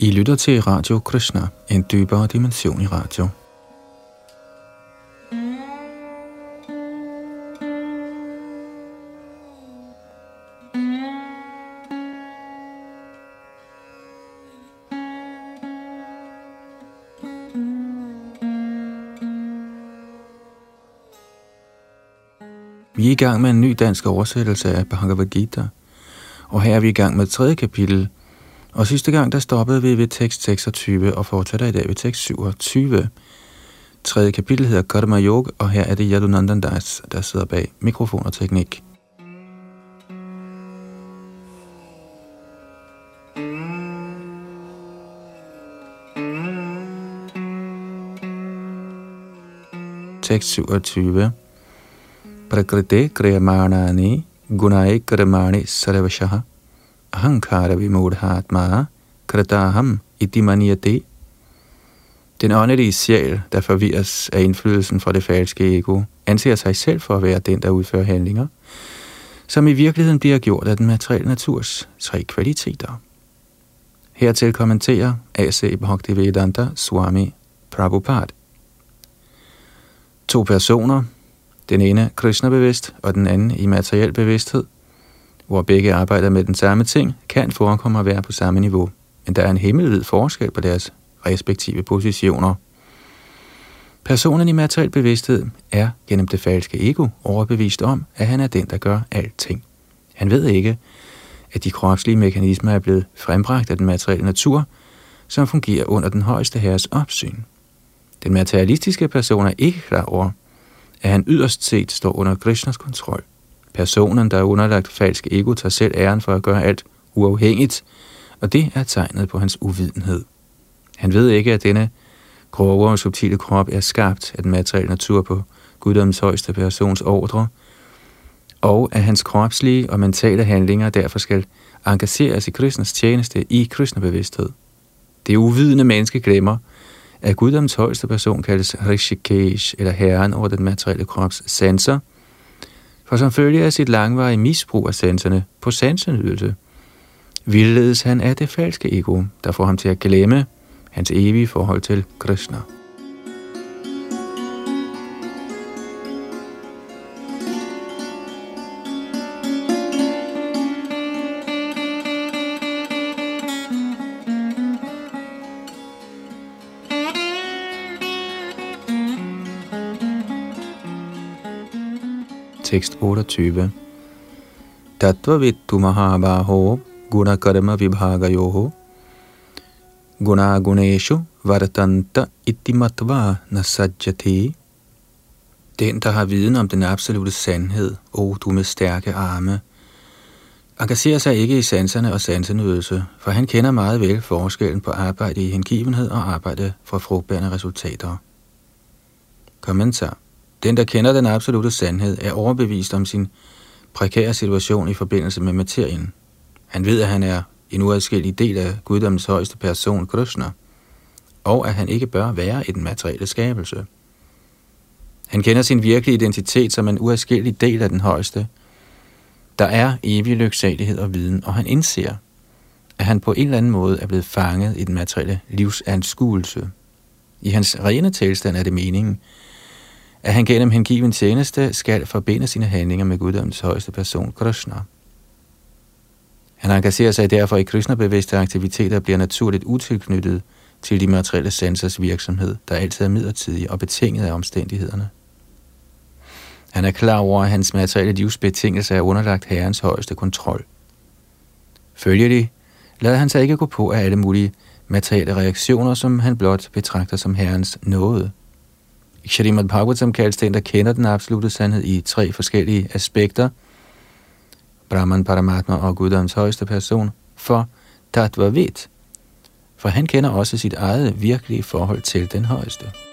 I lytter til Radio Krishna, en dybere dimension i radio. Vi er i gang med en ny dansk oversættelse af Bhagavad Gita, og her er vi i gang med tredje kapitel – og sidste gang, der stoppede vi ved tekst 26 og fortsætter i dag ved tekst 27. Tredje kapitel hedder Karma Yoga, og her er det Yadunandan Das, der sidder bag mikrofon og teknik. Tekst 27. Prakriti kriyamanani gunai kramani sarvashaha ahankara vimodhatma krataham iti itimaniyate. Den åndelige sjæl, der forvirres af indflydelsen fra det falske ego, anser sig selv for at være den, der udfører handlinger, som i virkeligheden bliver gjort af den materielle naturs tre kvaliteter. Hertil kommenterer A.C. Bhaktivedanta Swami Prabhupada. To personer, den ene Krishna-bevidst og den anden i materiel bevidsthed, hvor begge arbejder med den samme ting, kan forekomme at være på samme niveau, men der er en himmelvid forskel på deres respektive positioner. Personen i materiel bevidsthed er gennem det falske ego overbevist om, at han er den, der gør alting. Han ved ikke, at de kropslige mekanismer er blevet frembragt af den materielle natur, som fungerer under den højeste herres opsyn. Den materialistiske person er ikke klar over, at han yderst set står under Krishnas kontrol. Personen, der er underlagt falsk ego, tager selv æren for at gøre alt uafhængigt, og det er tegnet på hans uvidenhed. Han ved ikke, at denne grove og subtile krop er skabt af den materielle natur på guddommens højeste persons ordre, og at hans kropslige og mentale handlinger derfor skal engageres i Krishnas tjeneste i Krishna-bevidsthed. Det uvidende menneske glemmer, at guddommens højeste person kaldes Rishikesh, eller herren over den materielle krops sanser, – for som følge af sit langvarige misbrug af sanserne på sansenydelse, vildledes han af det falske ego, der får ham til at glemme hans evige forhold til Krishna. Tekst 28. Tattva vittu mahabaho guna karma vibhaga yoho guna guneshu vartanta itimatva nasajjati. Den, der har viden om den absolute sandhed, o oh, du med stærke arme, engagerer sig ikke i sanserne og sansenydelse, for han kender meget vel forskellen på arbejde i hengivenhed og arbejde for frugtbærende resultater. Kommentar den, der kender den absolute sandhed, er overbevist om sin prekære situation i forbindelse med materien. Han ved, at han er en uadskillig del af guddommens højeste person, Krishna, og at han ikke bør være i den materielle skabelse. Han kender sin virkelige identitet som en uadskillig del af den højeste. Der er evig lyksalighed og viden, og han indser, at han på en eller anden måde er blevet fanget i den materielle livsanskuelse. I hans rene tilstand er det meningen, at han gennem hengiven tjeneste skal forbinde sine handlinger med guddommens højeste person, Krishna. Han engagerer sig derfor i Krishna-bevidste aktiviteter og bliver naturligt utilknyttet til de materielle sensors virksomhed, der altid er midlertidig og betinget af omstændighederne. Han er klar over, at hans materielle livsbetingelser er underlagt herrens højeste kontrol. Følgelig lader han sig ikke gå på af alle mulige materielle reaktioner, som han blot betragter som herrens nåde. Shrimad Bhagavatam kaldes den, der kender den absolute sandhed i tre forskellige aspekter, Brahman, Paramatma og Guddoms højeste person, for Tattva Vid, for han kender også sit eget virkelige forhold til den højeste.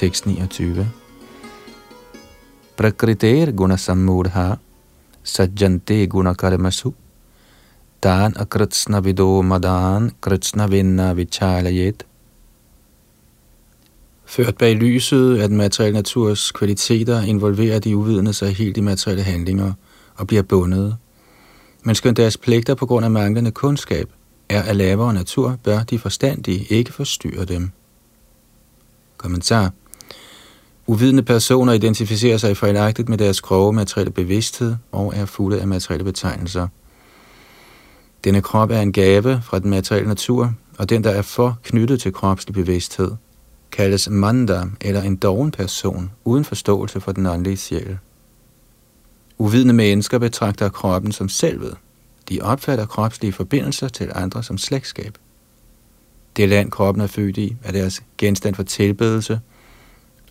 Tekst 29. Prakriter guna sammudha sajjante guna karmasu tan akritsna vido madan kritsna vinna vichalayet. Ført bag lyset af den materielle naturs kvaliteter involverer de uvidende sig helt i materielle handlinger og bliver bundet. Men skønt deres pligter på grund af manglende kundskab er af lavere natur, bør de forstandige ikke forstyrre dem. Kommentar Uvidende personer identificerer sig fejlagtigt med deres grove materielle bevidsthed og er fulde af materielle betegnelser. Denne krop er en gave fra den materielle natur, og den, der er for knyttet til kropslig bevidsthed, kaldes manda eller en doven person uden forståelse for den åndelige sjæl. Uvidende mennesker betragter kroppen som selvet. De opfatter kropslige forbindelser til andre som slægtskab. Det land, kroppen er født i, er deres genstand for tilbedelse –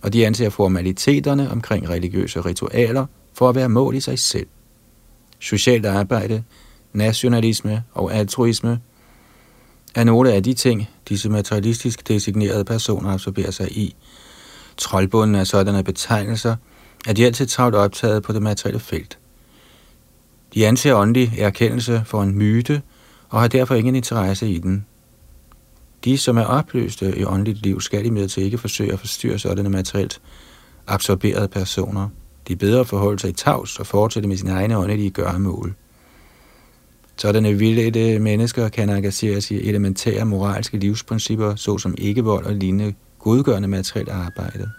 og de anser formaliteterne omkring religiøse ritualer for at være mål i sig selv. Socialt arbejde, nationalisme og altruisme er nogle af de ting, disse materialistisk designerede personer absorberer sig i. Troldbunden af sådanne betegnelser er de altid travlt optaget på det materielle felt. De anser åndelig erkendelse for en myte og har derfor ingen interesse i den. De, som er opløste i åndeligt liv, skal i til ikke forsøge at forstyrre sådanne materielt absorberede personer. De er bedre forhold forholde sig i tavs og fortsætte med sine egne åndelige gøremål. Sådanne vildede mennesker kan engagere sig i elementære moralske livsprincipper, såsom ikke-vold og lignende godgørende materielt arbejde.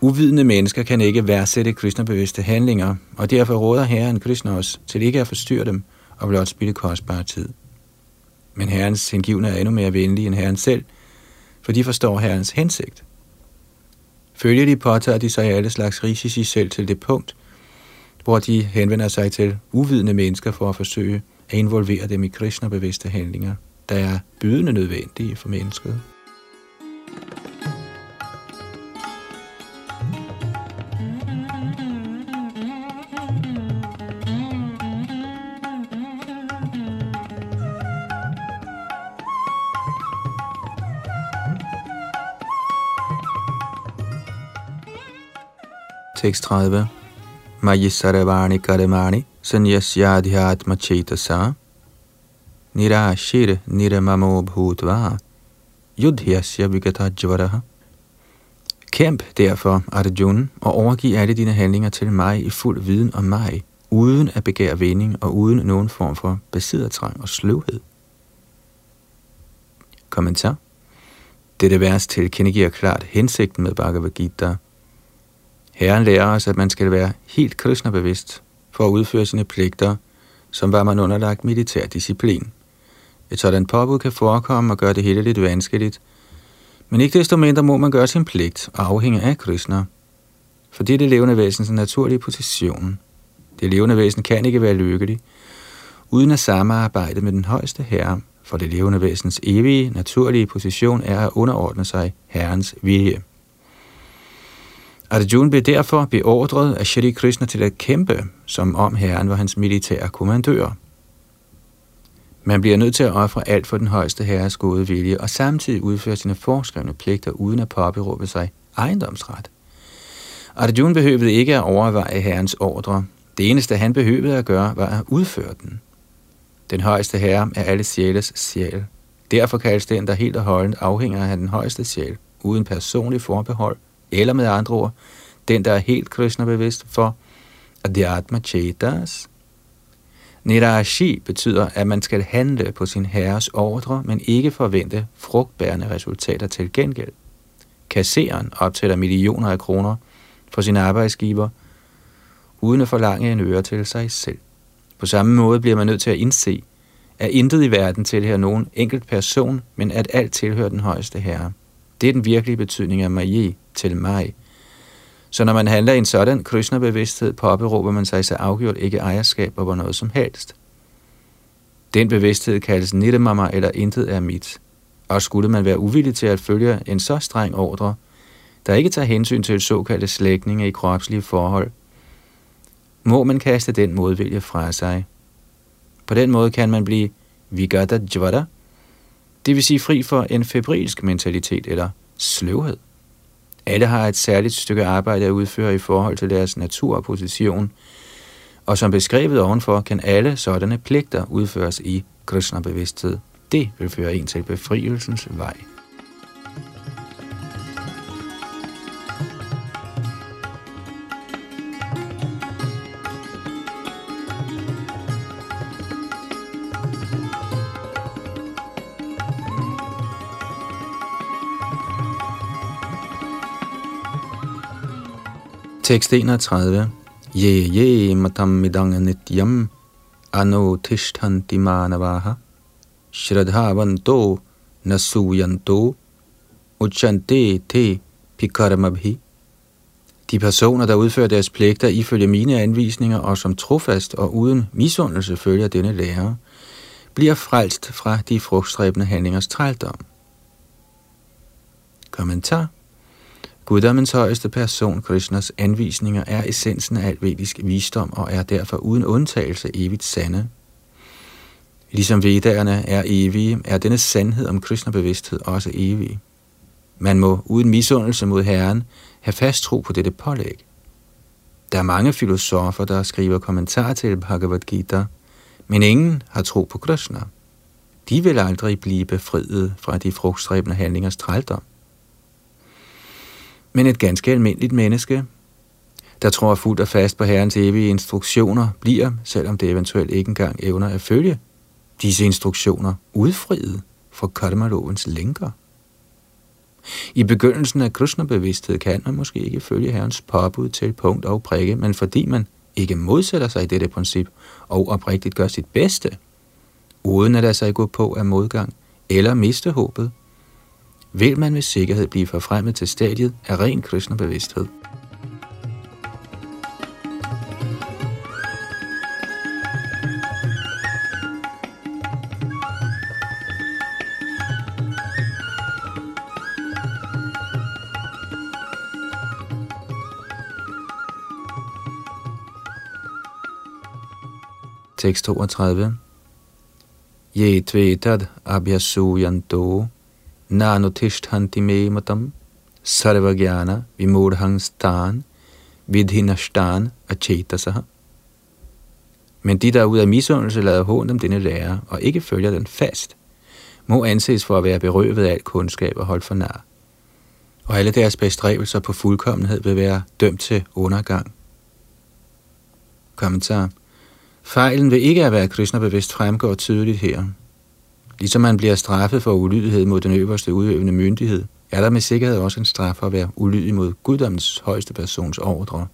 Uvidende mennesker kan ikke værdsætte Krishna-bevidste handlinger, og derfor råder Herren Krishna os til ikke at forstyrre dem og blot spille kostbar tid. Men Herrens hengivne er endnu mere venlige end Herren selv, for de forstår Herrens hensigt. Følger de påtager de sig alle slags risici selv til det punkt, hvor de henvender sig til uvidende mennesker for at forsøge at involvere dem i Krishna-bevidste handlinger, der er bydende nødvendige for mennesket. Tekst 30. Maji Saravani Karemani Sanyasyadhyatma Chetasa Nirashir Niramamo Bhutva Yudhyasya Vigatajvaraha Kæmp derfor, Arjuna, og overgiv alle dine handlinger til mig i fuld viden om mig, uden at begære vinding og uden nogen form for besiddertrang og sløvhed. Kommentar. Dette vers tilkendegiver klart hensigten med Bhagavad Gita – Herren lærer os, at man skal være helt kristnebevidst for at udføre sine pligter, som var man underlagt militær disciplin. Et sådan påbud kan forekomme og gøre det hele lidt vanskeligt, men ikke desto mindre må man gøre sin pligt og afhænge af Krishna. For det er det levende væsens naturlige position. Det levende væsen kan ikke være lykkelig, uden at samarbejde med den højeste herre, for det levende væsens evige, naturlige position er at underordne sig Herrens vilje. Arjuna blev derfor beordret af Shri Krishna til at kæmpe, som om herren var hans militære kommandør. Man bliver nødt til at ofre alt for den højeste herres gode vilje og samtidig udføre sine forskrevne pligter uden at påberåbe sig ejendomsret. Arjuna behøvede ikke at overveje herrens ordre. Det eneste, han behøvede at gøre, var at udføre den. Den højeste herre er alle sjæles sjæl. Derfor kaldes den, der helt og holdent afhænger af den højeste sjæl, uden personlig forbehold – eller med andre ord, den, der er helt Krishna-bevidst for Adhyatma Chetas. Nirashi betyder, at man skal handle på sin herres ordre, men ikke forvente frugtbærende resultater til gengæld. Kasseren optæller millioner af kroner for sin arbejdsgiver, uden at forlange en øre til sig selv. På samme måde bliver man nødt til at indse, at intet i verden tilhører nogen enkelt person, men at alt tilhører den højeste herre. Det er den virkelige betydning af Maji, til mig. Så når man handler i en sådan Krishna-bevidsthed, påberåber man sig så afgjort ikke ejerskab over noget som helst. Den bevidsthed kaldes nidemama eller intet er mit. Og skulle man være uvillig til at følge en så streng ordre, der ikke tager hensyn til såkaldte slægtninge i kropslige forhold, må man kaste den modvilje fra sig. På den måde kan man blive vigata jvada, det vil sige fri for en febrilsk mentalitet eller sløvhed. Alle har et særligt stykke arbejde at udføre i forhold til deres natur og position, og som beskrevet ovenfor kan alle sådanne pligter udføres i Krishna-bevidsthed. Det vil føre en til befrielsens vej. Tekst 31. Ye ye matam midang nityam ano tishtanti manavaha shradhavanto nasuyanto uchante te pikarmabhi. De personer, der udfører deres pligter ifølge mine anvisninger og som trofast og uden misundelse følger denne lære, bliver frelst fra de frugtstræbende handlingers trældom. Kommentar Guddommens højeste person, Krishnas anvisninger, er essensen af alvedisk visdom og er derfor uden undtagelse evigt sande. Ligesom vedderne er evige, er denne sandhed om Krishna-bevidsthed også evig. Man må uden misundelse mod Herren have fast tro på dette pålæg. Der er mange filosofer, der skriver kommentarer til Bhagavad Gita, men ingen har tro på Krishna. De vil aldrig blive befriet fra de frugtstræbende handlingers trældom. Men et ganske almindeligt menneske, der tror fuldt og fast på Herrens evige instruktioner, bliver, selvom det eventuelt ikke engang evner at følge disse instruktioner, udfriet fra karma-lovens lænker. I begyndelsen af Krishna-bevidsthed kan man måske ikke følge Herrens påbud til punkt og prikke, men fordi man ikke modsætter sig i dette princip og oprigtigt gør sit bedste, uden at lade sig gå på af modgang eller miste håbet, vil man med sikkerhed blive forfremmet til stadiet af ren kristne bevidsthed. Tekst 32. Je tvetad abhyasuyanto nanotishtanti me matam sarvagyana vimodhang vidhinashtan achetasaha. Men de, der ud af misundelse lader hånd om denne lærer og ikke følger den fast, må anses for at være berøvet af al kundskab og holdt for nar. Og alle deres bestræbelser på fuldkommenhed vil være dømt til undergang. Kommentar. Fejlen ved ikke at være Krishna-bevidst fremgår tydeligt her. Ligesom man bliver straffet for ulydighed mod den øverste udøvende myndighed, er der med sikkerhed også en straf for at være ulydig mod guddommens højeste persons ordre.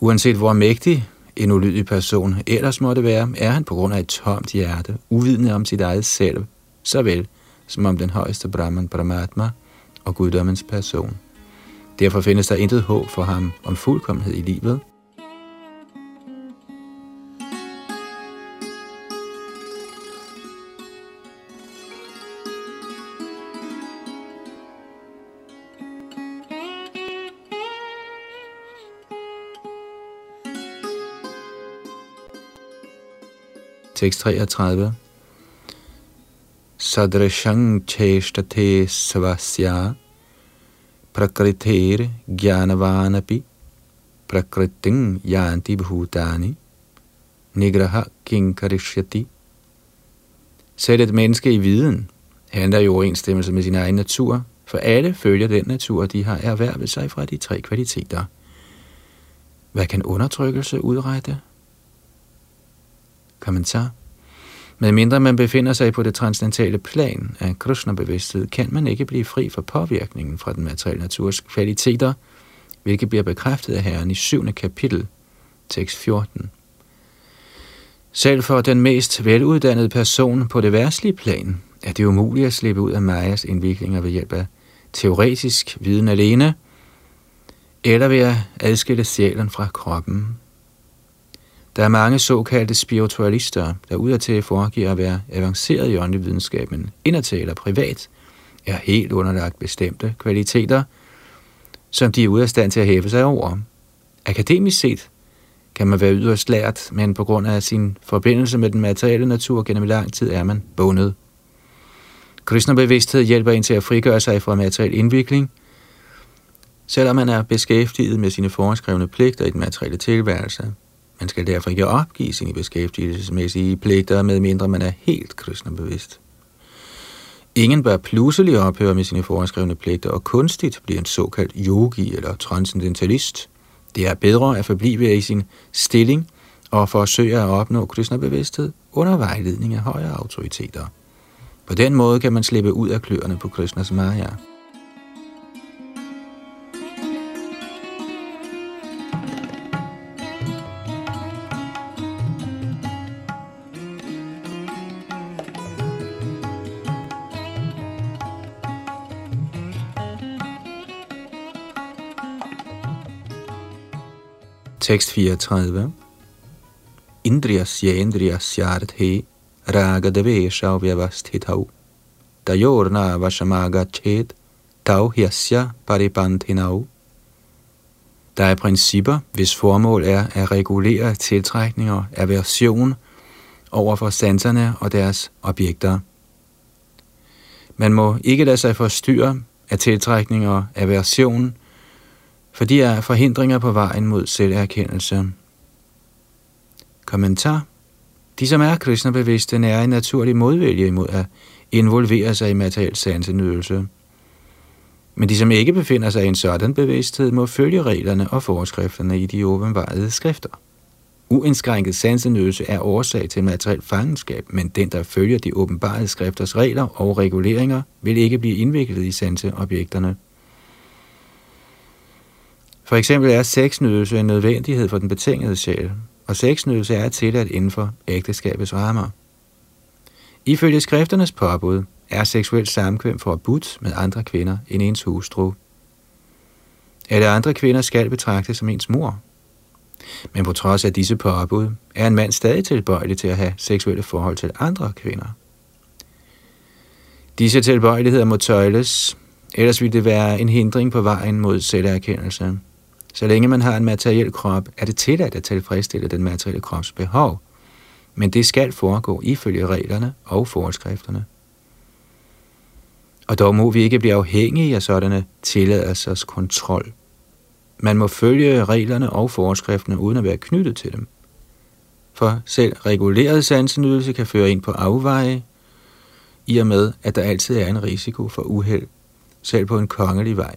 Uanset hvor mægtig en ulydig person ellers måtte være, er han på grund af et tomt hjerte, uvidende om sit eget selv, såvel som om den højeste Brahman Brahmatma og guddommens person. Derfor findes der intet håb for ham om fuldkommenhed i livet, Tekst 33. Sadrashang cheshtate svasya prakriter jnanavanapi prakriting yanti bhutani nigraha kinkarishyati. Sæt et menneske i viden handler i overensstemmelse med sin egen natur, for alle følger den natur, de har erhvervet sig fra de tre kvaliteter. Hvad kan undertrykkelse udrette? Kommentar. Med mindre man befinder sig på det transcendentale plan af Krishna-bevidsthed, kan man ikke blive fri for påvirkningen fra den materielle naturs kvaliteter, hvilket bliver bekræftet af Herren i 7. kapitel, tekst 14. Selv for den mest veluddannede person på det værtslige plan, er det umuligt at slippe ud af Majas indviklinger ved hjælp af teoretisk viden alene, eller ved at adskille sjælen fra kroppen der er mange såkaldte spiritualister, der udadtil foregiver at være avanceret i åndelig videnskab, men indadtil eller privat er helt underlagt bestemte kvaliteter, som de er ude af stand til at hæve sig over. Akademisk set kan man være yderst lært, men på grund af sin forbindelse med den materielle natur gennem lang tid er man bundet. Krishna-bevidsthed hjælper en til at frigøre sig fra materiel indvikling, selvom man er beskæftiget med sine foreskrevne pligter i den materielle tilværelse. Man skal derfor ikke opgive sine beskæftigelsesmæssige pligter, medmindre man er helt kristnebevidst. Ingen bør pludselig ophøre med sine foreskrevne pligter og kunstigt blive en såkaldt yogi eller transcendentalist. Det er bedre at forblive i sin stilling og forsøge at opnå kristnebevidsthed under vejledning af højere autoriteter. På den måde kan man slippe ud af kløerne på Krishnas Maya. Tekst 34. Indriyasya indriyasyarthe ragadavesha vyavasthitau dayorna vashamagachet tau hyasya paripanthinau. Der er principper, hvis formål er at regulere tiltrækninger, aversion over for sanserne og deres objekter. Man må ikke lade sig forstyrre af tiltrækninger og aversion, for de er forhindringer på vejen mod selverkendelse. Kommentar. De, som er Krishna-bevidste, er en naturlig modvælge imod at involvere sig i materiel sansenydelse. Men de, som ikke befinder sig i en sådan bevidsthed, må følge reglerne og forskrifterne i de åbenvarede skrifter. Uindskrænket sansenydelse er årsag til materiel fangenskab, men den, der følger de åbenbarede skrifters regler og reguleringer, vil ikke blive indviklet i sanseobjekterne. For eksempel er sexnydelse en nødvendighed for den betingede sjæl, og sexnydelse er tilladt inden for ægteskabets rammer. Ifølge skrifternes påbud er seksuel samkvem forbudt med andre kvinder end ens hustru. Alle andre kvinder skal betragtes som ens mor. Men på trods af disse påbud, er en mand stadig tilbøjelig til at have seksuelle forhold til andre kvinder. Disse tilbøjeligheder må tøjles, ellers vil det være en hindring på vejen mod selverkendelse. Så længe man har en materiel krop, er det tilladt at tilfredsstille den materielle krops behov. Men det skal foregå ifølge reglerne og forskrifterne. Og dog må vi ikke blive afhængige af sådanne tilladelsers kontrol. Man må følge reglerne og forskrifterne uden at være knyttet til dem. For selv reguleret sansenydelse kan føre ind på afveje, i og med, at der altid er en risiko for uheld, selv på en kongelig vej.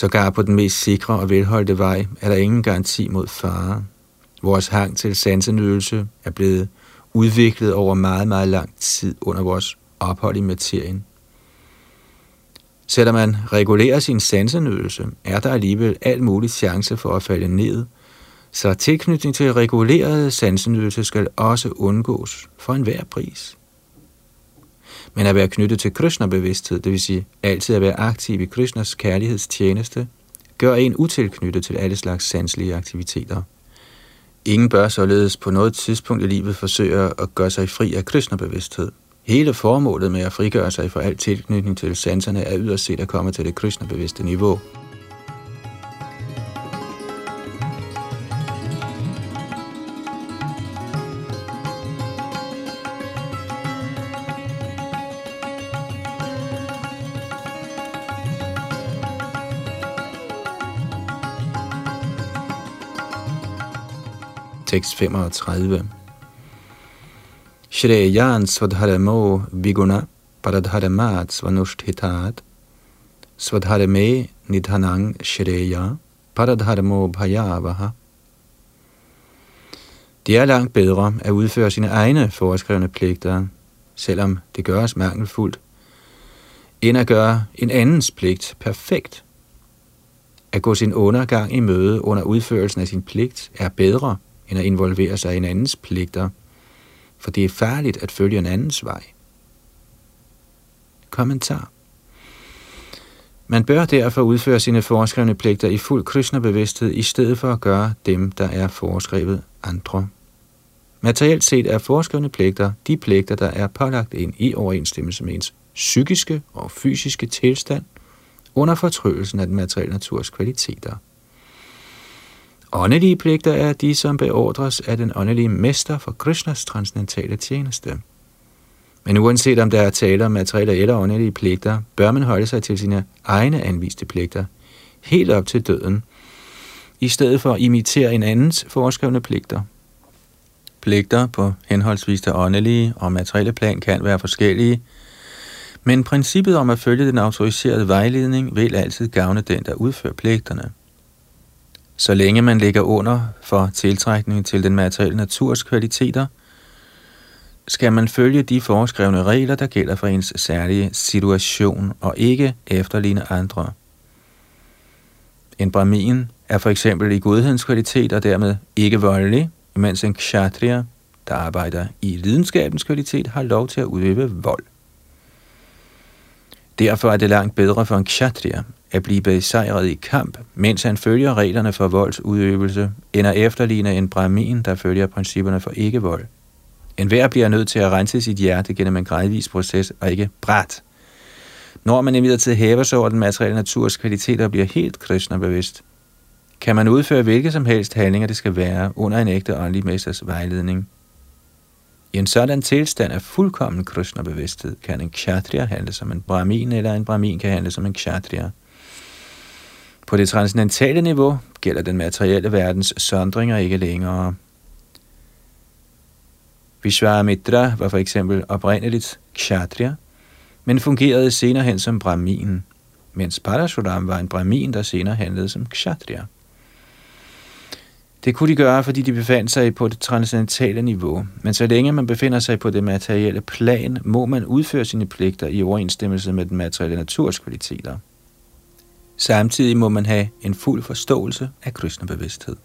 Sågar på den mest sikre og velholdte vej er der ingen garanti mod fare. Vores hang til sansenydelse er blevet udviklet over meget, meget lang tid under vores ophold i materien. Selvom man regulerer sin sansenydelse, er der alligevel alt mulig chance for at falde ned, så tilknytning til reguleret sansenydelse skal også undgås for enhver pris men at være knyttet til Krishna-bevidsthed, det vil sige altid at være aktiv i Krishnas kærlighedstjeneste, gør en utilknyttet til alle slags sanselige aktiviteter. Ingen bør således på noget tidspunkt i livet forsøge at gøre sig fri af Krishna-bevidsthed. Hele formålet med at frigøre sig fra al tilknytning til sanserne er yderst set at komme til det Krishna-bevidste niveau. Tekst 35. Shreyan svadharamo viguna paradharamat svanushthitat svadharame nidhanang shreya paradharamo bhayavaha. Det er langt bedre at udføre sine egne foreskrevne pligter, selvom det gøres mangelfuldt, end at gøre en andens pligt perfekt. At gå sin undergang i møde under udførelsen af sin pligt er bedre end at involvere sig i en andens pligter, for det er farligt at følge en andens vej. Kommentar Man bør derfor udføre sine foreskrevne pligter i fuld kristnebevidsthed, i stedet for at gøre dem, der er foreskrevet andre. Materielt set er foreskrevne pligter de pligter, der er pålagt ind i overensstemmelse med ens psykiske og fysiske tilstand under fortrydelsen af den materielle naturs kvaliteter. Åndelige pligter er de, som beordres af den åndelige mester for Krishnas transcendentale tjeneste. Men uanset om der er tale om materielle eller åndelige pligter, bør man holde sig til sine egne anviste pligter, helt op til døden, i stedet for at imitere en andens foreskrevne pligter. Pligter på henholdsvis det åndelige og materielle plan kan være forskellige, men princippet om at følge den autoriserede vejledning vil altid gavne den, der udfører pligterne. Så længe man ligger under for tiltrækning til den materielle naturs kvaliteter, skal man følge de foreskrevne regler, der gælder for ens særlige situation, og ikke efterligne andre. En brahmin er for eksempel i godhedens kvalitet og dermed ikke voldelig, mens en kshatriya, der arbejder i lidenskabens kvalitet, har lov til at udøve vold. Derfor er det langt bedre for en kshatriya at blive besejret i kamp, mens han følger reglerne for voldsudøvelse, end at efterligne en brahmin, der følger principperne for ikke-vold. En hver bliver nødt til at rense sit hjerte gennem en gradvis proces, og ikke bræt. Når man imidlertid hæver sig over den materielle naturs kvaliteter og bliver helt kristne bevidst, kan man udføre hvilke som helst handlinger, det skal være, under en ægte åndelig mesters vejledning. I en sådan tilstand af fuldkommen kristne bevidsthed kan en kshatriya handle som en brahmin, eller en brahmin kan handle som en kshatriya. På det transcendentale niveau gælder den materielle verdens sondringer ikke længere. Vishwamitra var for eksempel oprindeligt kshatriya, men fungerede senere hen som brahmin, mens Parashuram var en brahmin, der senere handlede som kshatriya. Det kunne de gøre, fordi de befandt sig på det transcendentale niveau, men så længe man befinder sig på det materielle plan, må man udføre sine pligter i overensstemmelse med den materielle naturs kvaliteter. Samtidig må man have en fuld forståelse af kristne bevidsthed.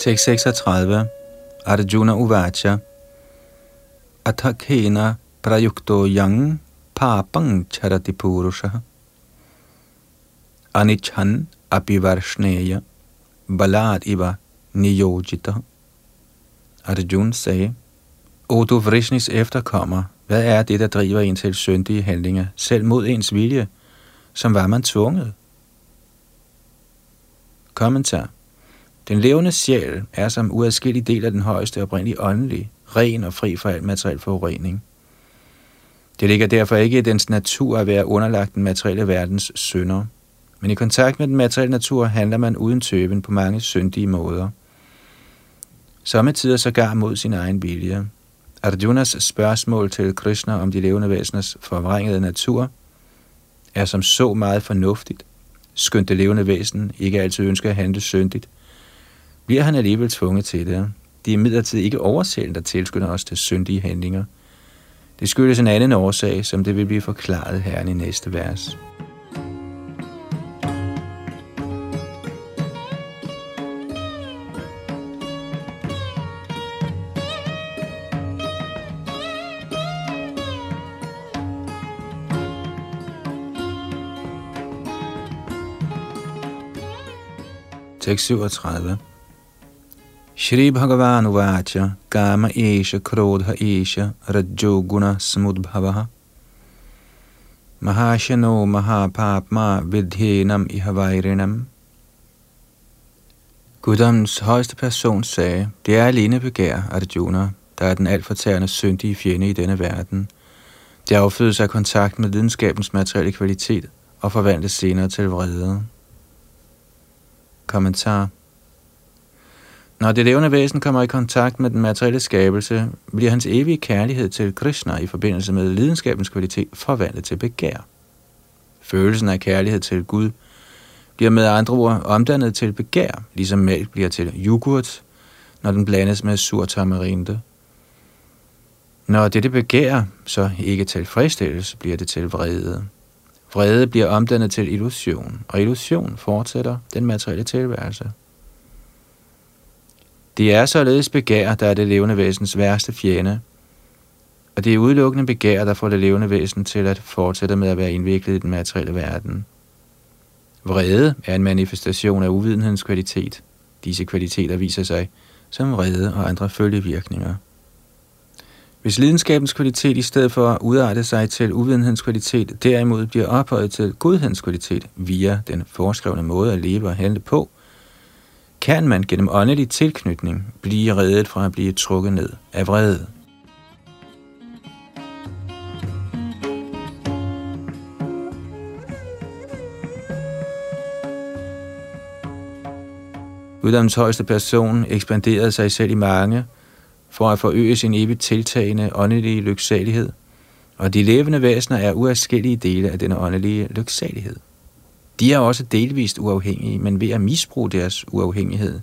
Tekst 36. Arjuna Uvacha. Athakena prayukto yang papang charati purusha. Anichan apivarshneya balad iva niyojita. Arjun sagde, O du Vrishnis efterkommer, hvad er det, der driver en til syndige handlinger, selv mod ens vilje, som var man tvunget? Kommentar. Den levende sjæl er som uadskillig del af den højeste oprindelige åndelige, ren og fri for al materiel forurening. Det ligger derfor ikke i dens natur at være underlagt den materielle verdens synder. Men i kontakt med den materielle natur handler man uden tøven på mange syndige måder. Sommetider sågar mod sin egen vilje. Arjunas spørgsmål til Krishna om de levende væseners forvrængede natur er som så meget fornuftigt. Skønt det levende væsen ikke altid ønsker at handle syndigt, bliver han alligevel tvunget til det. Det er imidlertid ikke oversælen, der tilskynder os til syndige handlinger. Det skyldes en anden årsag, som det vil blive forklaret her i næste vers. Tekst 37 Shri Bhagavan Uvacha Kama Esha Krodha Esha Rajo Guna Samudbhavaha Mahashano Mahapapma Vidhenam Ihavairinam Guddoms højeste person sagde, det er alene begær, Arjuna, der er den altfortærende syndige fjende i denne verden. Det affødes af kontakt med videnskabens materielle kvalitet og forvandles senere til vrede. Kommentar når det levende væsen kommer i kontakt med den materielle skabelse, bliver hans evige kærlighed til Krishna i forbindelse med lidenskabens kvalitet forvandlet til begær. Følelsen af kærlighed til Gud bliver med andre ord omdannet til begær, ligesom mælk bliver til yoghurt, når den blandes med sur tamarinde. Når dette begær så ikke tilfredsstilles, bliver det til vrede. Vrede bliver omdannet til illusion, og illusion fortsætter den materielle tilværelse. Det er således begær, der er det levende væsens værste fjende, og det er udelukkende begær, der får det levende væsen til at fortsætte med at være indviklet i den materielle verden. Vrede er en manifestation af uvidenhedens kvalitet. Disse kvaliteter viser sig som vrede og andre følgevirkninger. Hvis lidenskabens kvalitet i stedet for at udarte sig til uvidenhedens kvalitet, derimod bliver ophøjet til godhedens kvalitet via den foreskrevne måde at leve og handle på, kan man gennem åndelig tilknytning blive reddet fra at blive trukket ned af vrede. Guddoms højeste person ekspanderede sig selv i mange, for at forøge sin evigt tiltagende åndelige lyksalighed, og de levende væsener er uafskillige dele af denne åndelige lyksalighed. De er også delvist uafhængige, men ved at misbruge deres uafhængighed,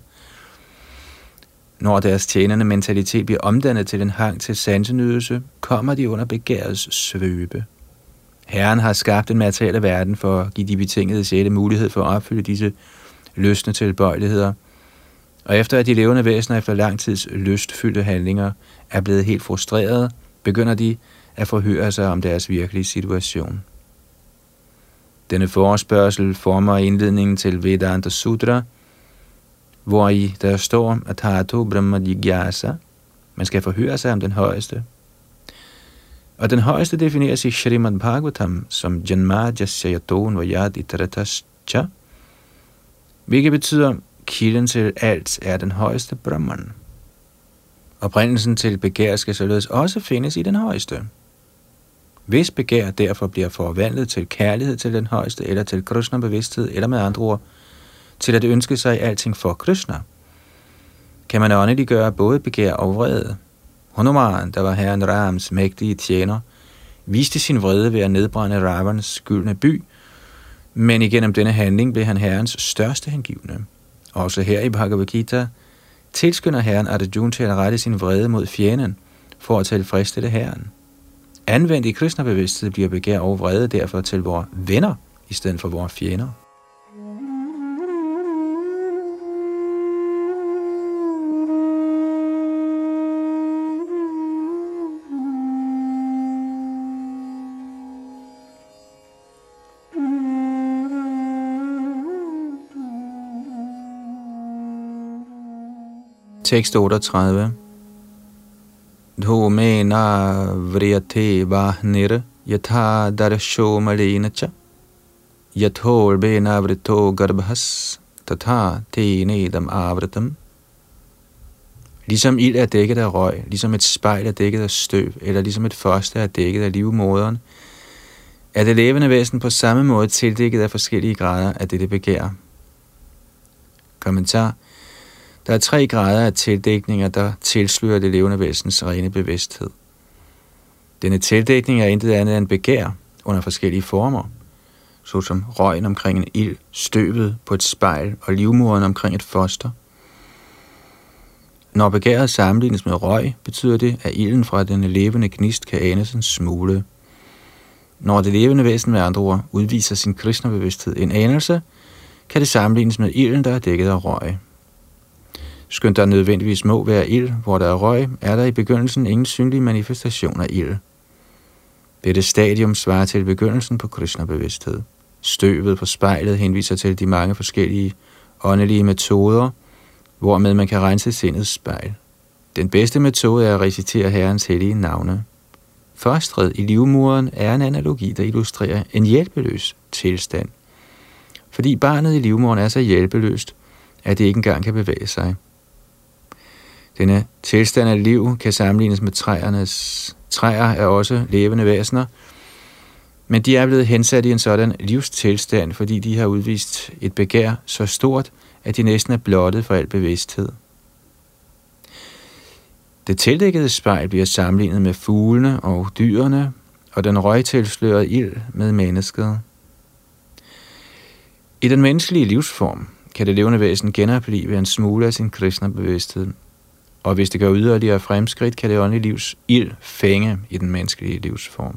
når deres tjenende mentalitet bliver omdannet til en hang til sansenydelse, kommer de under begærets svøbe. Herren har skabt den materielle verden for at give de betingede sjæle mulighed for at opfylde disse løsne tilbøjeligheder – og efter at de levende væsener efter lang tids lystfyldte handlinger er blevet helt frustrerede, begynder de at forhøre sig om deres virkelige situation. Denne forespørgsel former indledningen til Vedanta Sutra, hvor i der står at Tato Brahma Jigyasa, man skal forhøre sig om den højeste. Og den højeste defineres i Srimad Bhagavatam som Janma Jasyaton Vayad Itaratascha, hvilket betyder kilden til alt er den højeste Brahman. Oprindelsen til begær skal således også findes i den højeste. Hvis begær derfor bliver forvandlet til kærlighed til den højeste, eller til Krishna bevidsthed, eller med andre ord, til at ønske sig alting for Krishna, kan man åndeliggøre både begær og vrede. Hanuman, der var herren Rams mægtige tjener, viste sin vrede ved at nedbrænde Ravans gyldne by, men igennem denne handling blev han herrens største hengivne. Også her i Bhagavad Gita tilskynder herren Arjuna til at rette sin vrede mod fjenden for at tilfredsstille herren. Anvendt i kristnebevidsthed, bliver begær og vrede derfor til vores venner i stedet for vores fjender. Tekst 38. Dhumena vriyate vahnir yatha darsho malena cha bena vrito garbhas tatha te nedam. Ligesom ild er dækket af røg, ligesom et spejl er dækket af støv, eller ligesom et foster er dækket af livmoderen, er det levende væsen på samme måde tildækket af forskellige grader af dette begær. Kommentar der er tre grader af tildækninger, der tilslører det levende væsens rene bevidsthed. Denne tildækning er intet andet end begær under forskellige former, såsom røgen omkring en ild, støvet på et spejl og livmoderen omkring et foster. Når begæret sammenlignes med røg, betyder det, at ilden fra den levende gnist kan anes en smule. Når det levende væsen med andre ord udviser sin kristne bevidsthed en anelse, kan det sammenlignes med ilden, der er dækket af røg. Skønt der nødvendigvis må være ild, hvor der er røg, er der i begyndelsen ingen synlig manifestation af ild. Dette stadium svarer til begyndelsen på Krishna-bevidsthed. Støvet på spejlet henviser til de mange forskellige åndelige metoder, hvormed man kan rense sindets spejl. Den bedste metode er at recitere Herrens hellige navne. Fostret i livmuren er en analogi, der illustrerer en hjælpeløs tilstand. Fordi barnet i livmuren er så hjælpeløst, at det ikke engang kan bevæge sig. Denne tilstand af liv kan sammenlignes med træernes. Træer er også levende væsener, men de er blevet hensat i en sådan livstilstand, fordi de har udvist et begær så stort, at de næsten er blottet for al bevidsthed. Det tildækkede spejl bliver sammenlignet med fuglene og dyrene, og den røgtilslørede ild med mennesket. I den menneskelige livsform kan det levende væsen genopleve en smule af sin kristne bevidsthed, og hvis det gør yderligere fremskridt, kan det åndelige livs ild fænge i den menneskelige livsform.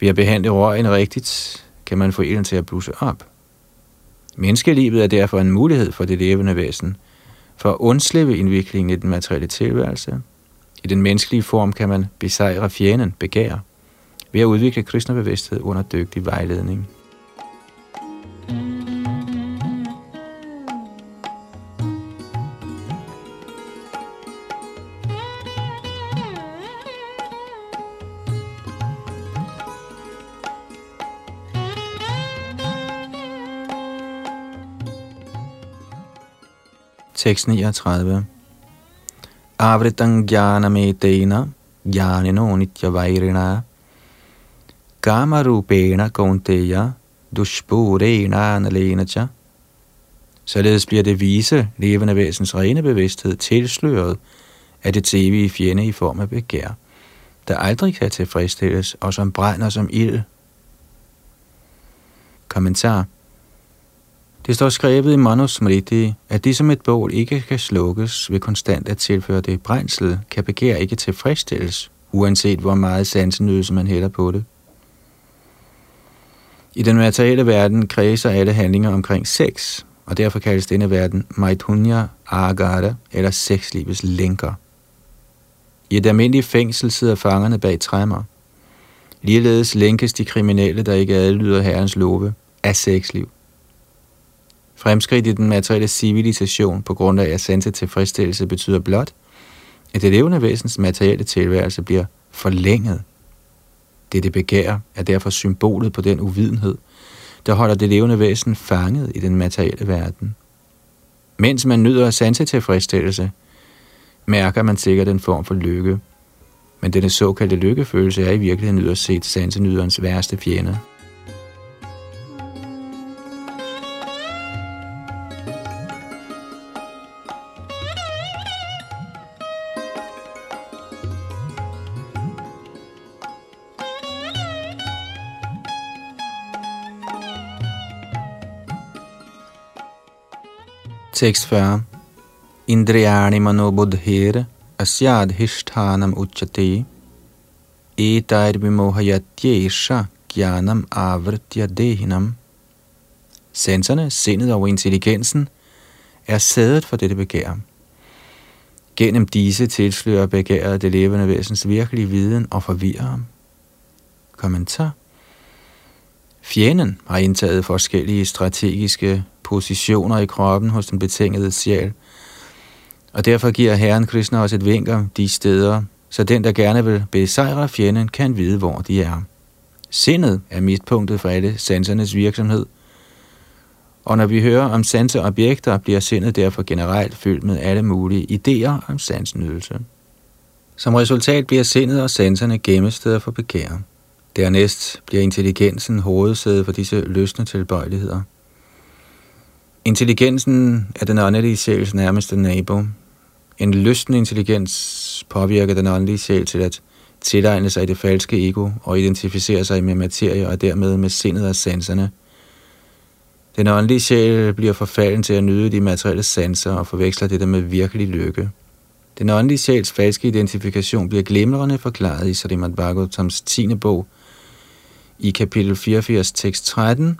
Ved at behandle røgen rigtigt, kan man få ilden til at blusse op. Menneskelivet er derfor en mulighed for det levende væsen, for at undslippe indviklingen i den materielle tilværelse. I den menneskelige form kan man besejre fjenden, begær, ved at udvikle kristnebevidsthed under dygtig vejledning. Tekst 39. Avritang dena jnanino nitya vairina kama rupena kaunteya dushpurena nalenacha. Således bliver det vise, levende væsens rene bevidsthed tilsløret af det evige fjende i form af begær, der aldrig kan tilfredsstilles og som brænder som ild. Kommentar det står skrevet i Manusmriti, at det som et bål ikke kan slukkes ved konstant at tilføre det brændsel, kan begær ikke tilfredsstilles, uanset hvor meget sansenydelse man hælder på det. I den materielle verden kredser alle handlinger omkring sex, og derfor kaldes denne verden Maithunya Agada, eller sexlivets lænker. I et almindeligt fængsel sidder fangerne bag træmmer. Ligeledes lænkes de kriminelle, der ikke adlyder herrens love, af sexliv. Fremskridt i den materielle civilisation på grund af sanse tilfredsstillelse betyder blot, at det levende væsens materielle tilværelse bliver forlænget. Det, det begær er derfor symbolet på den uvidenhed, der holder det levende væsen fanget i den materielle verden. Mens man nyder sanse tilfredsstillelse, mærker man sikkert en form for lykke. Men denne såkaldte lykkefølelse er i virkeligheden yderst set sansenyderens værste fjende. 640. Indriyani manobudhir asyadhishtanam uchati etair vimohayatyesha gyanam avritya dehinam. Sanserne, sindet og intelligensen, er sædet for dette begær. Gennem disse tilslører begæret det levende væsens virkelige viden og forvirrer ham. Kommentar. Fjenden har indtaget forskellige strategiske positioner i kroppen hos den betingede sjæl. Og derfor giver Herren Krishna os et vink om de steder, så den, der gerne vil besejre fjenden, kan vide, hvor de er. Sindet er midtpunktet for alle sansernes virksomhed, og når vi hører om sanseobjekter, bliver sindet derfor generelt fyldt med alle mulige idéer om sansenydelse. Som resultat bliver sindet og sanserne gemmesteder for begær. Dernæst bliver intelligensen hovedsæde for disse løsne tilbøjeligheder. Intelligensen er den åndelige sjæls nærmeste nabo. En lystende intelligens påvirker den åndelige sjæl til at tilegne sig det falske ego og identificere sig med materie og dermed med sindet og sanserne. Den åndelige sjæl bliver forfalden til at nyde de materielle sanser og forveksler det med virkelig lykke. Den åndelige sjæls falske identifikation bliver glimrende forklaret i Srimad Bhagavatams 10. bog i kapitel 84, tekst 13,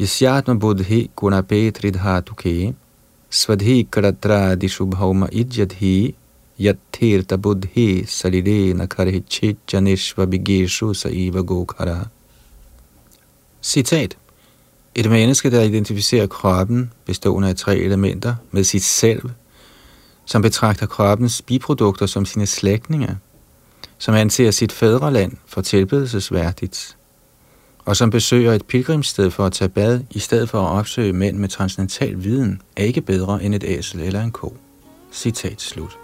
Yasyatma buddhi gunapetridhatuke svadhi karatra dishubhauma idjadhi yatthirta buddhi salidena karhichitjanishva bigeshu saiva gokhara. Citat. Et menneske, der identificerer kroppen, bestående af tre elementer, med sit selv, som betragter kroppens biprodukter som sine slægtninge, som anser sit fædreland for tilbedelsesværdigt, og som besøger et pilgrimssted for at tage bad, i stedet for at opsøge mænd med transcendental viden, er ikke bedre end et æsel eller en ko. Citat slut.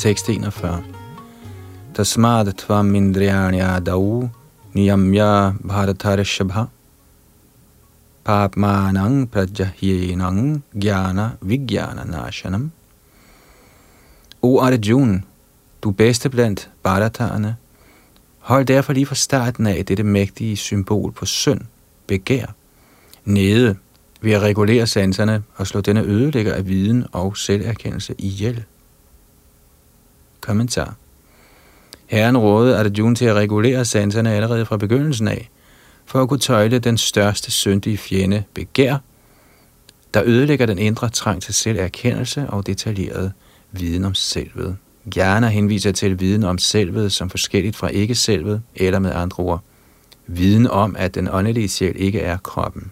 Tekst 41. Tasmad tvam indriyani adau niyamya bharatar shabha papmanang prajahyenang gyana vigyana nashanam. O Arjun, du bedste blandt bharatarerne, hold derfor lige fra starten af dette mægtige symbol på synd, begær, nede ved at regulere sanserne og slå denne ødelægger af viden og selverkendelse ihjel. Kommentar Herren rådede Arjuna til at regulere sanserne allerede fra begyndelsen af, for at kunne tøjle den største syndige fjende, begær, der ødelægger den indre trang til selverkendelse og detaljeret viden om selvet. Gerne henviser til viden om selvet som forskelligt fra ikke-selvet, eller med andre ord, viden om, at den åndelige sjæl ikke er kroppen.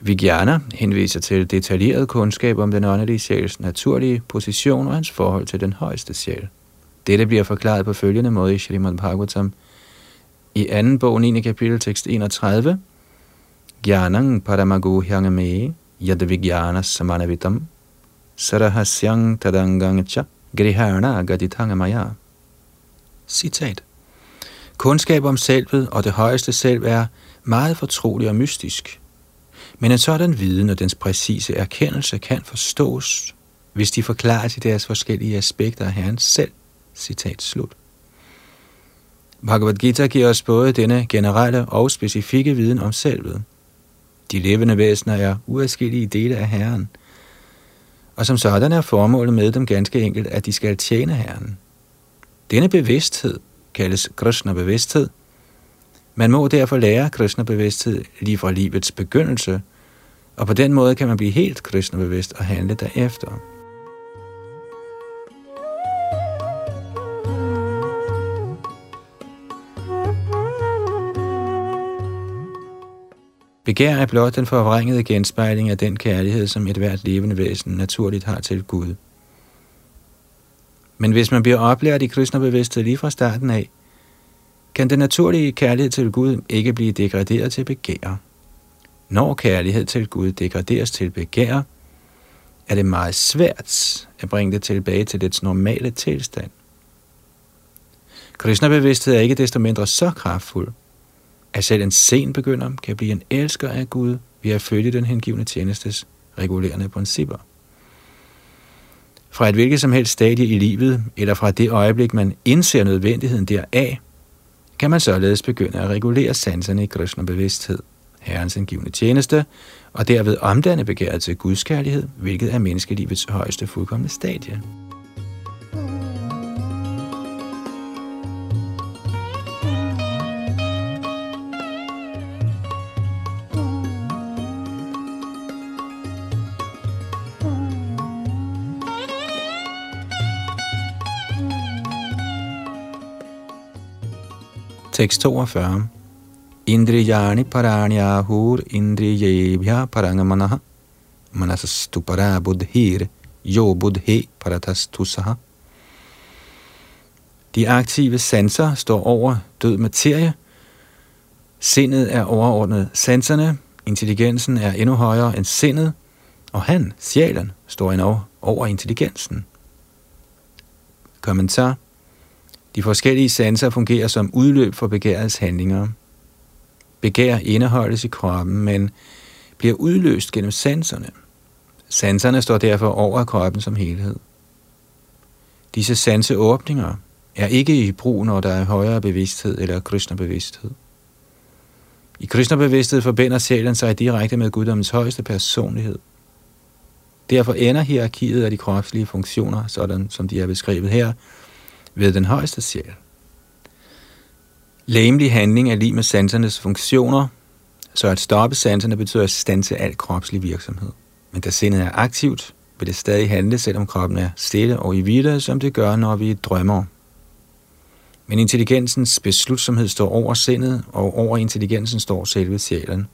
Vijnana henviser til detaljeret kundskab om den åndelige sjæls naturlige position og hans forhold til den højeste sjæl. Dette bliver forklaret på følgende måde i Srimad Bhagavatam. I anden bog, 9. kapitel, tekst 31, Gyanang paramago hyangame yad samanavitam sarahasyang tadangangcha grihana Gadithangamaya Citat. Kundskab om selvet og det højeste selv er meget fortrolig og mystisk. Men en sådan viden og dens præcise erkendelse kan forstås, hvis de forklarer til deres forskellige aspekter af Herren selv. Citat slut. Bhagavad Gita giver os både denne generelle og specifikke viden om selvet. De levende væsener er uadskillige dele af Herren, og som sådan er formålet med dem ganske enkelt, at de skal tjene Herren. Denne bevidsthed kaldes Krishna-bevidsthed. Man må derfor lære Krishna-bevidsthed lige fra livets begyndelse, og på den måde kan man blive helt kristnebevidst og handle derefter. Begær er blot den forvrængede genspejling af den kærlighed, som et hvert levende væsen naturligt har til Gud. Men hvis man bliver oplært i kristnebevidsthed lige fra starten af, kan den naturlige kærlighed til Gud ikke blive degraderet til begær. Når kærlighed til Gud degraderes til begær, er det meget svært at bringe det tilbage til dets normale tilstand. Krishna-bevidsthed er ikke desto mindre så kraftfuld, at selv en sen begynder kan blive en elsker af Gud ved at følge den hengivne tjenestes regulerende principper. Fra et hvilket som helst stadie i livet, eller fra det øjeblik, man indser nødvendigheden deraf, kan man således begynde at regulere sanserne i Krishna bevidsthed, Herrens hengivne tjeneste, og derved omdanne begæret til Guds kærlighed, hvilket er menneskelivets højeste fuldkommende stadie. Tekst 42. Indriyani parani ahur indriyebhya parangamanaha manasastu para buddhir jo buddhi paratastusaha. De aktive sanser står over død materie. Sindet er overordnet sanserne. Intelligensen er endnu højere end sindet. Og han, sjælen, står endnu over intelligensen. Kommentar de forskellige sanser fungerer som udløb for begærets handlinger. Begær indeholdes i kroppen, men bliver udløst gennem sanserne. Sanserne står derfor over kroppen som helhed. Disse sanseåbninger er ikke i brug, når der er højere bevidsthed eller kristnebevidsthed. I kristnebevidsthed forbinder sjælen sig direkte med guddommens højeste personlighed. Derfor ender hierarkiet af de kropslige funktioner, sådan som de er beskrevet her, ved den højeste sjæl. Læmelig handling er lige med sansernes funktioner, så at stoppe sanserne betyder at stanse al kropslig virksomhed. Men da sindet er aktivt, vil det stadig handle, selvom kroppen er stille og i hvile, som det gør, når vi drømmer. Men intelligensens beslutsomhed står over sindet, og over intelligensen står selve sjælen.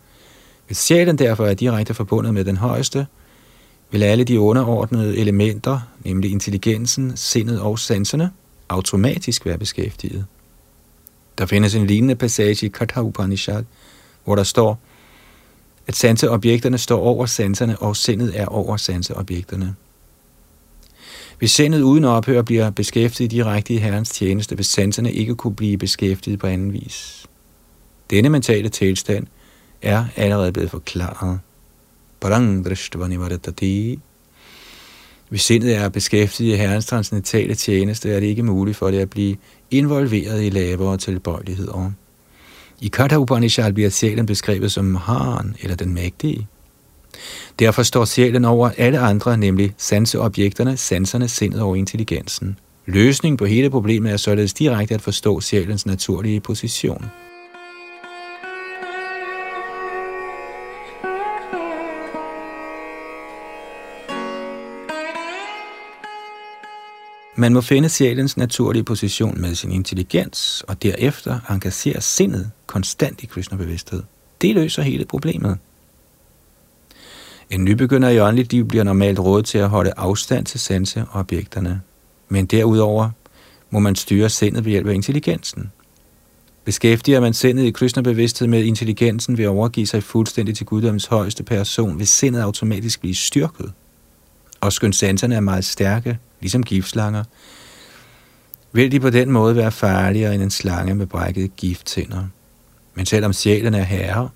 Hvis sjælen derfor er direkte forbundet med den højeste, vil alle de underordnede elementer, nemlig intelligensen, sindet og sanserne, automatisk være beskæftiget. Der findes en lignende passage i Katha Upanishad, hvor der står, at sanseobjekterne står over sanserne, og sindet er over sanseobjekterne. Hvis sindet uden ophør bliver beskæftiget direkte i Herrens tjeneste, vil sanserne ikke kunne blive beskæftiget på anden vis. Denne mentale tilstand er allerede blevet forklaret. Hvis sindet er beskæftiget i Herrens transcendentale tjeneste, er det ikke muligt for det at blive involveret i lavere tilbøjeligheder. I Katha Upanishad bliver sjælen beskrevet som Mahan, eller den mægtige. Derfor står sjælen over alle andre, nemlig sanseobjekterne, sanserne, sindet og intelligensen. Løsningen på hele problemet er således direkte at forstå sjælens naturlige position. Man må finde sjælens naturlige position med sin intelligens, og derefter engagere sindet konstant i Krishna-bevidsthed. Det løser hele problemet. En nybegynder i åndeligt liv bliver normalt råd til at holde afstand til sanse og objekterne. Men derudover må man styre sindet ved hjælp af intelligensen. Beskæftiger man sindet i Krishna-bevidsthed med intelligensen ved at overgive sig fuldstændig til guddommens højeste person, vil sindet automatisk blive styrket. Og skønt sanserne er meget stærke, ligesom giftslanger, vil de på den måde være farligere end en slange med brækkede gifttænder. Men selvom sjælen er herre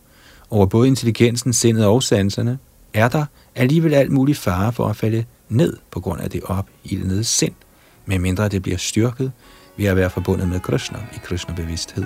over både intelligensen, sindet og sanserne, er der alligevel alt mulig fare for at falde ned på grund af det opildnede sind, medmindre det bliver styrket ved at være forbundet med Krishna i Krishna-bevidsthed.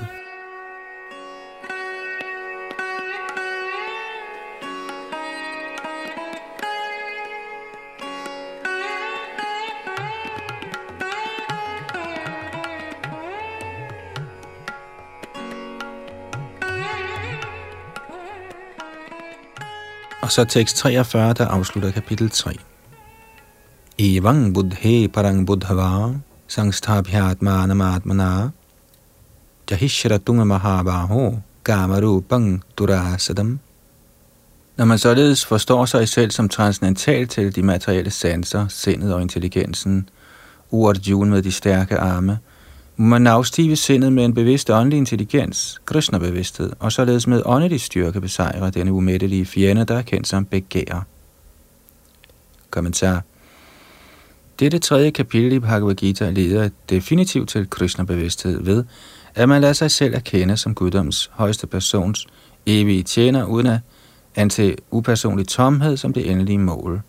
Og så tekst 43, der afslutter kapitel 3. Evang buddhe parang buddhava sangsthabhyatmanamatmana jahishratunga mahabaho gamarupang durasadam. Når man således forstår sig selv som transcendental til de materielle sanser, sindet og intelligensen, Urjun med de stærke arme, man afstive sindet med en bevidst åndelig intelligens, Krishna-bevidsthed, og således med åndelig styrke besejre denne umættelige fjende, der er kendt som begær. Kommentar dette tredje kapitel i Bhagavad Gita leder definitivt til Krishna-bevidsthed ved, at man lader sig selv erkende som guddoms højeste persons evige tjener, uden at anse upersonlig tomhed som det endelige mål.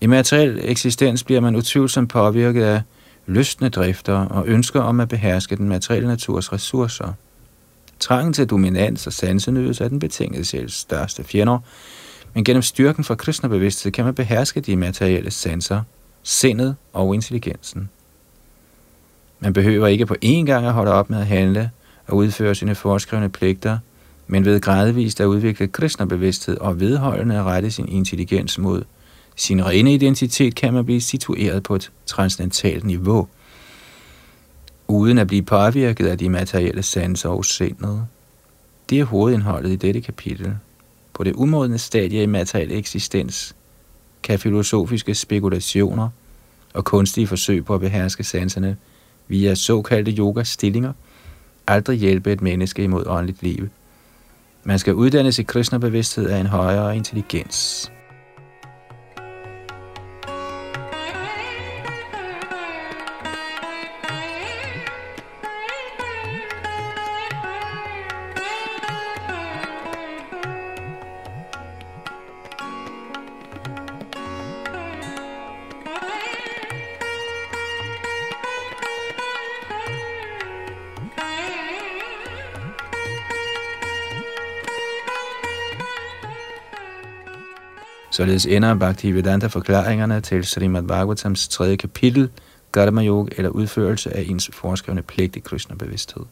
I materiel eksistens bliver man utvivlsomt påvirket af lystne drifter og ønsker om at beherske den materielle naturs ressourcer. Trangen til dominans og sansenydelse er den betingede sjæls største fjender, men gennem styrken fra Krishna-bevidsthed kan man beherske de materielle sanser, sindet og intelligensen. Man behøver ikke på én gang at holde op med at handle og udføre sine foreskrevne pligter, men ved gradvist at udvikle Krishna-bevidsthed og vedholdende at rette sin intelligens mod sin rene identitet, kan man blive situeret på et transcendentalt niveau, uden at blive påvirket af de materielle sanser og sindet. Det er hovedindholdet i dette kapitel. På det umodne stadie i materiel eksistens kan filosofiske spekulationer og kunstige forsøg på at beherske sanserne via såkaldte yoga-stillinger aldrig hjælpe et menneske imod åndeligt liv. Man skal uddannes i kristnebevidsthed af en højere intelligens. Således ender Bhaktivedanta forklaringerne til Srimad Bhagavatams tredje kapitel, Karma Yoga eller udførelse af ens foreskrevne pligt i Krishna bevidsthed.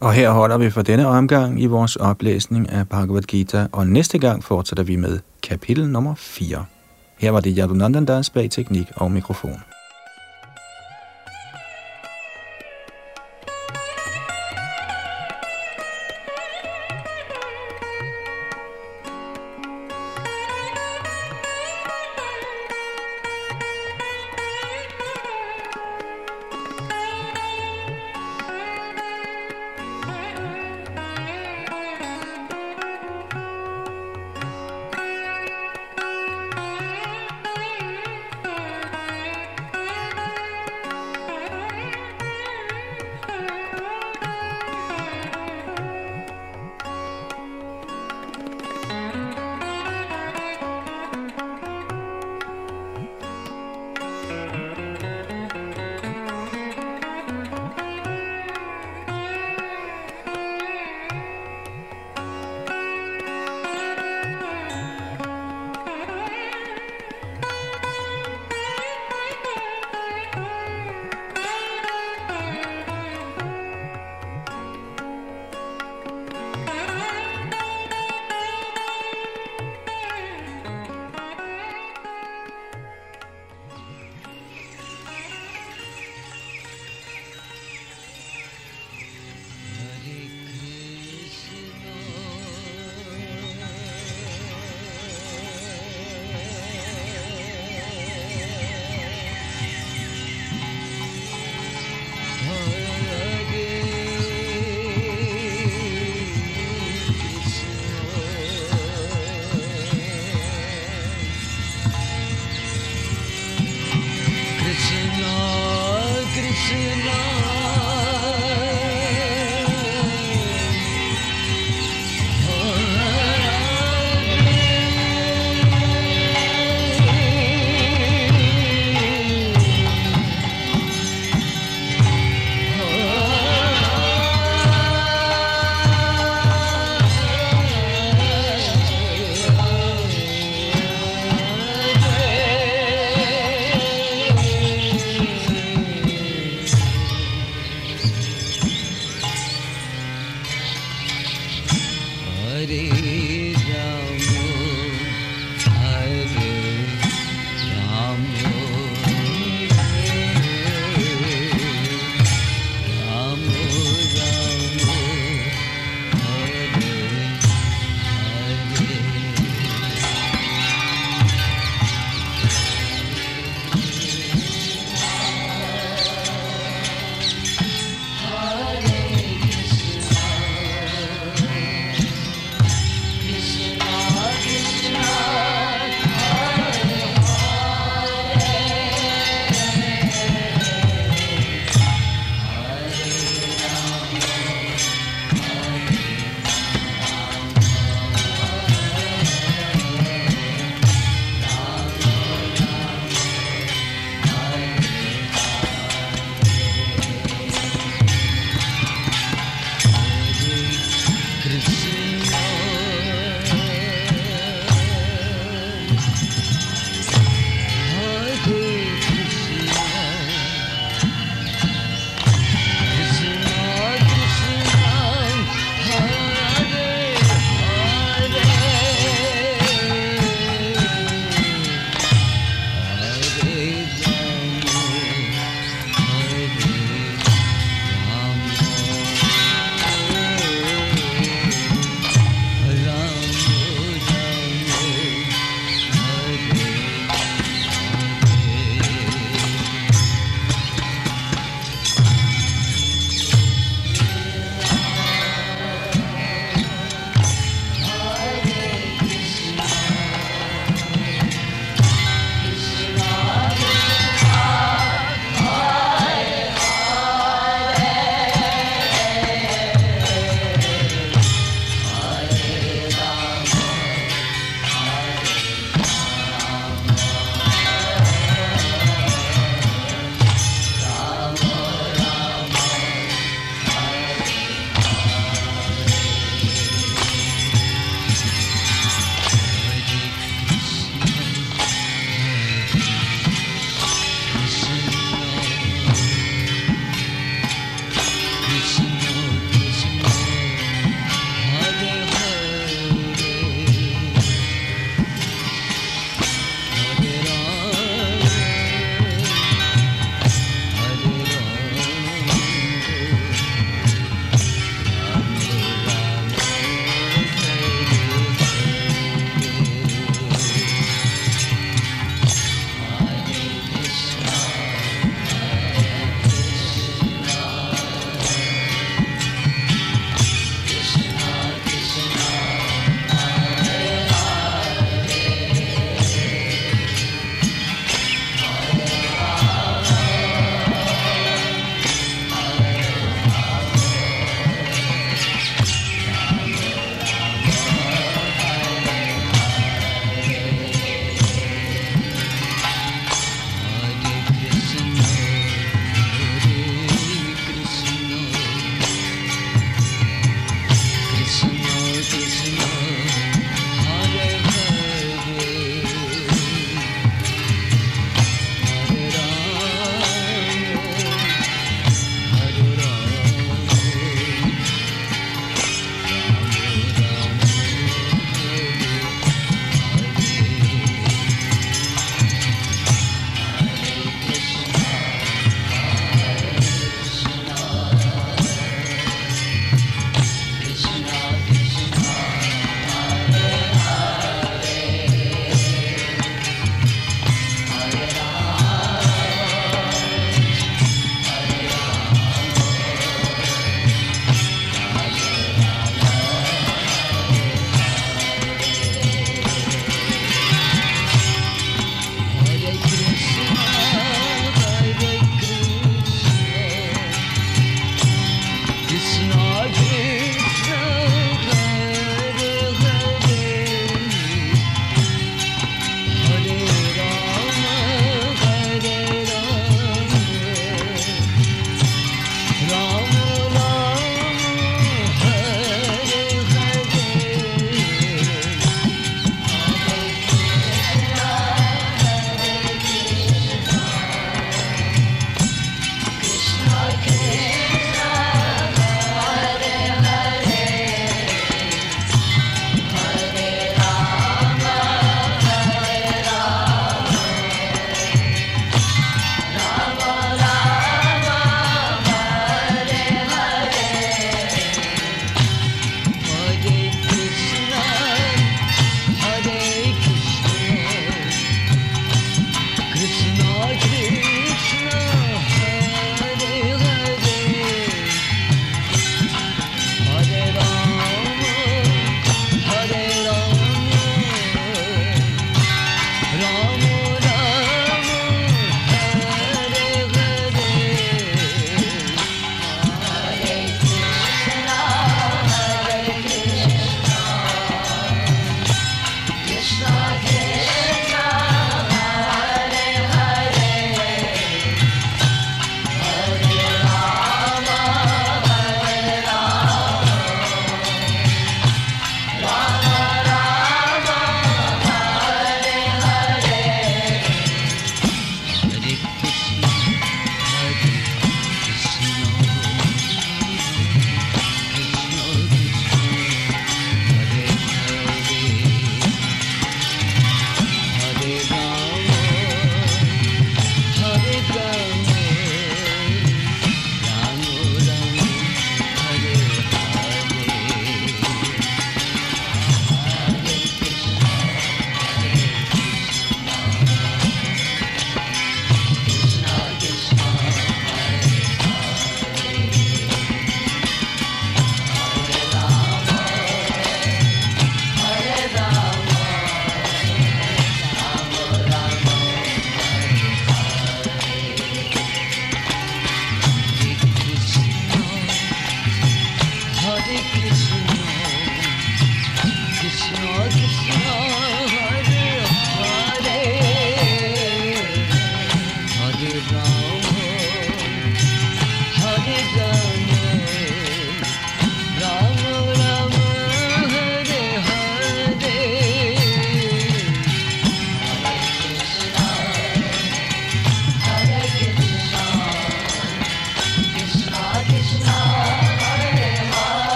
Og her holder vi for denne omgang i vores oplæsning af Bhagavad Gita, og næste gang fortsætter vi med kapitel nummer 4. Her var det Yadunandandas bag teknik og mikrofon.